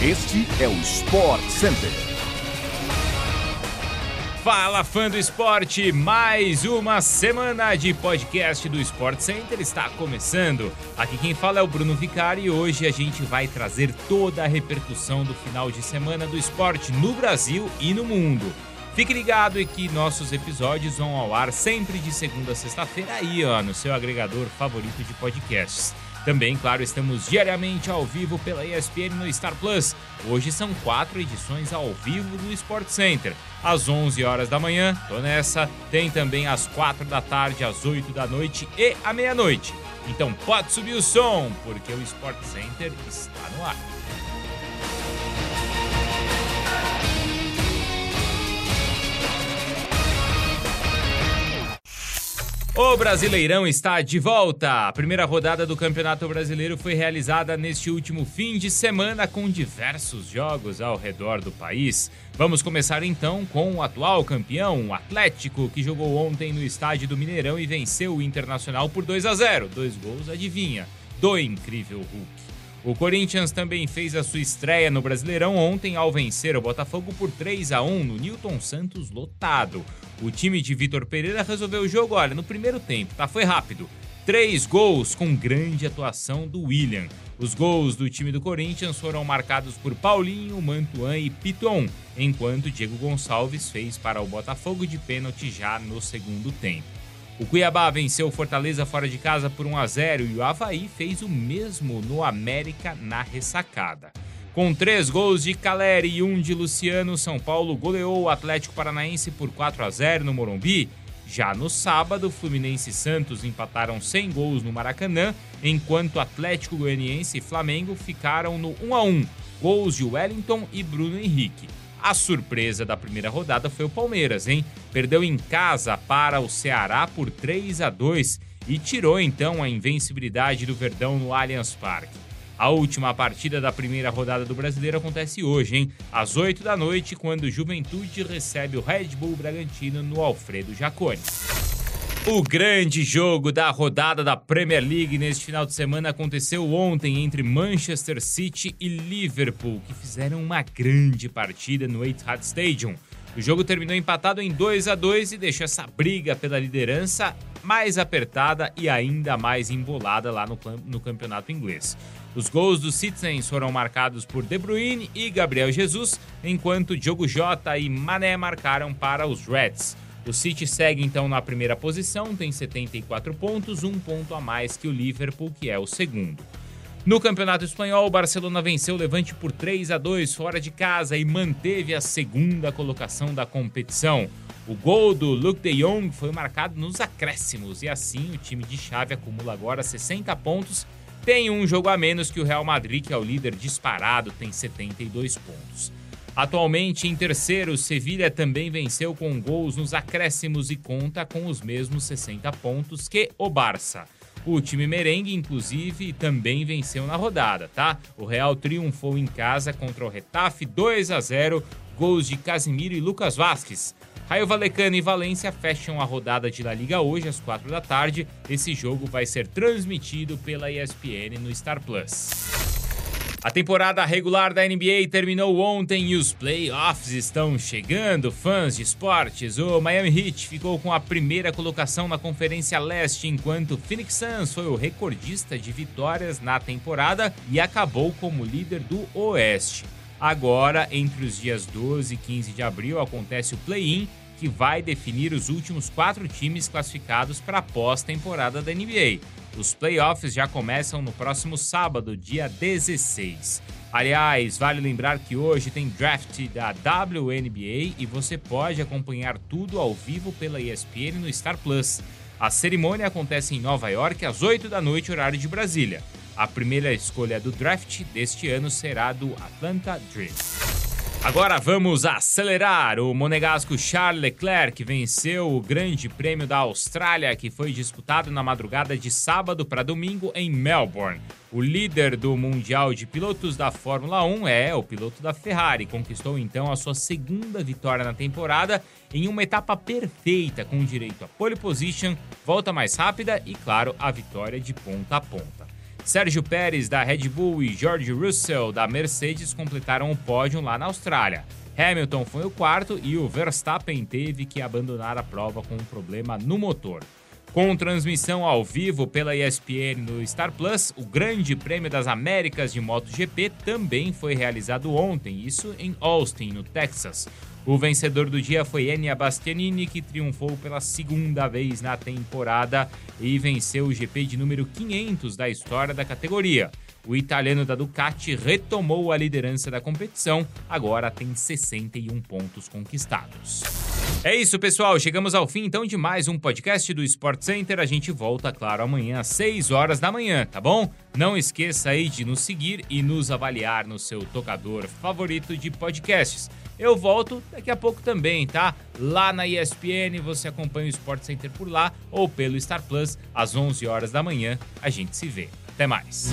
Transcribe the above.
Este é o Sport Center. Fala fã do esporte, mais uma semana de podcast do Sport Center está começando. Aqui quem fala é o Bruno Vicari e hoje a gente vai trazer toda a repercussão do final de semana do esporte no Brasil e no mundo. Fique ligado e que nossos episódios vão ao ar sempre de segunda a sexta-feira aí, ó, no seu agregador favorito de podcasts. Também, claro, estamos diariamente ao vivo pela ESPN no Star Plus. Hoje são quatro edições ao vivo do Sport Center. Às 11 horas da manhã, tô nessa. Tem também às 4 da tarde, às 8 da noite e à meia-noite. Então pode subir o som, porque o Sport Center está no ar. O Brasileirão está de volta. A primeira rodada do Campeonato Brasileiro foi realizada neste último fim de semana com diversos jogos ao redor do país. Vamos começar então com o atual campeão, o Atlético, que jogou ontem no estádio do Mineirão e venceu o Internacional por 2 a 0. Dois gols, adivinha, do incrível Hulk. O Corinthians também fez a sua estreia no Brasileirão ontem ao vencer o Botafogo por 3 a 1 no Newton Santos lotado. O time de Vitor Pereira resolveu o jogo, olha, no primeiro tempo, tá? Foi rápido. Três gols com grande atuação do William. Os gols do time do Corinthians foram marcados por Paulinho, Mantuan e Piton, enquanto Diego Gonçalves fez para o Botafogo de pênalti já no segundo tempo. O Cuiabá venceu o Fortaleza fora de casa por 1 a 0 e o Havaí fez o mesmo no América na ressacada. Com três gols de Caleri e um de Luciano, São Paulo goleou o Atlético Paranaense por 4 a 0 no Morumbi. Já no sábado, Fluminense e Santos empataram sem gols no Maracanã, enquanto Atlético Goianiense e Flamengo ficaram no 1 a 1, gols de Wellington e Bruno Henrique. A surpresa da primeira rodada foi o Palmeiras, hein? Perdeu em casa para o Ceará por 3 a 2 e tirou então a invencibilidade do Verdão no Allianz Parque. A última partida da primeira rodada do Brasileiro acontece hoje, hein? Às 8 da noite, quando Juventude recebe o Red Bull Bragantino no Alfredo Jaconi. O grande jogo da rodada da Premier League neste final de semana aconteceu ontem entre Manchester City e Liverpool, que fizeram uma grande partida no Etihad Stadium. O jogo terminou empatado em 2 a 2 e deixou essa briga pela liderança mais apertada e ainda mais embolada lá no, no campeonato inglês. Os gols dos Citizens foram marcados por De Bruyne e Gabriel Jesus, enquanto Diogo Jota e Mané marcaram para os Reds. O City segue então na primeira posição, tem 74 pontos, um ponto a mais que o Liverpool, que é o segundo. No Campeonato Espanhol, o Barcelona venceu o Levante por 3 a 2 fora de casa e manteve a segunda colocação da competição. O gol do Luke de Jong foi marcado nos acréscimos e assim o time de chave acumula agora 60 pontos, tem um jogo a menos que o Real Madrid, que é o líder disparado, tem 72 pontos. Atualmente em terceiro, Sevilha também venceu com gols nos acréscimos e conta com os mesmos 60 pontos que o Barça. O time merengue, inclusive, também venceu na rodada, tá? O Real triunfou em casa contra o Retafe 2 a 0, gols de Casimiro e Lucas Vasquez. Raio Valecano e Valência fecham a rodada de La Liga hoje às 4 da tarde. Esse jogo vai ser transmitido pela ESPN no Star Plus. A temporada regular da NBA terminou ontem e os playoffs estão chegando. Fãs de esportes, o Miami Heat ficou com a primeira colocação na Conferência Leste, enquanto o Phoenix Suns foi o recordista de vitórias na temporada e acabou como líder do Oeste. Agora, entre os dias 12 e 15 de abril, acontece o play-in, que vai definir os últimos quatro times classificados para a pós-temporada da NBA. Os playoffs já começam no próximo sábado, dia 16. Aliás, vale lembrar que hoje tem draft da WNBA e você pode acompanhar tudo ao vivo pela ESPN no Star Plus. A cerimônia acontece em Nova York às 8 da noite, horário de Brasília. A primeira escolha do draft deste ano será do Atlanta Dream. Agora vamos acelerar. O monegasco Charles Leclerc venceu o Grande Prêmio da Austrália, que foi disputado na madrugada de sábado para domingo em Melbourne. O líder do Mundial de Pilotos da Fórmula 1 é o piloto da Ferrari. Conquistou então a sua segunda vitória na temporada em uma etapa perfeita, com direito a pole position, volta mais rápida e, claro, a vitória de ponta a ponta. Sérgio Pérez da Red Bull e George Russell da Mercedes completaram o pódio lá na Austrália. Hamilton foi o quarto e o Verstappen teve que abandonar a prova com um problema no motor. Com transmissão ao vivo pela ESPN no Star Plus, o Grande Prêmio das Américas de MotoGP também foi realizado ontem, isso em Austin, no Texas. O vencedor do dia foi Enia Bastianini, que triunfou pela segunda vez na temporada e venceu o GP de número 500 da história da categoria. O italiano da Ducati retomou a liderança da competição, agora tem 61 pontos conquistados. É isso, pessoal. Chegamos ao fim então de mais um podcast do Sport Center. A gente volta, claro, amanhã às 6 horas da manhã, tá bom? Não esqueça aí de nos seguir e nos avaliar no seu tocador favorito de podcasts. Eu volto daqui a pouco também, tá? Lá na ESPN você acompanha o Sport Center por lá ou pelo Star Plus às 11 horas da manhã. A gente se vê. Até mais.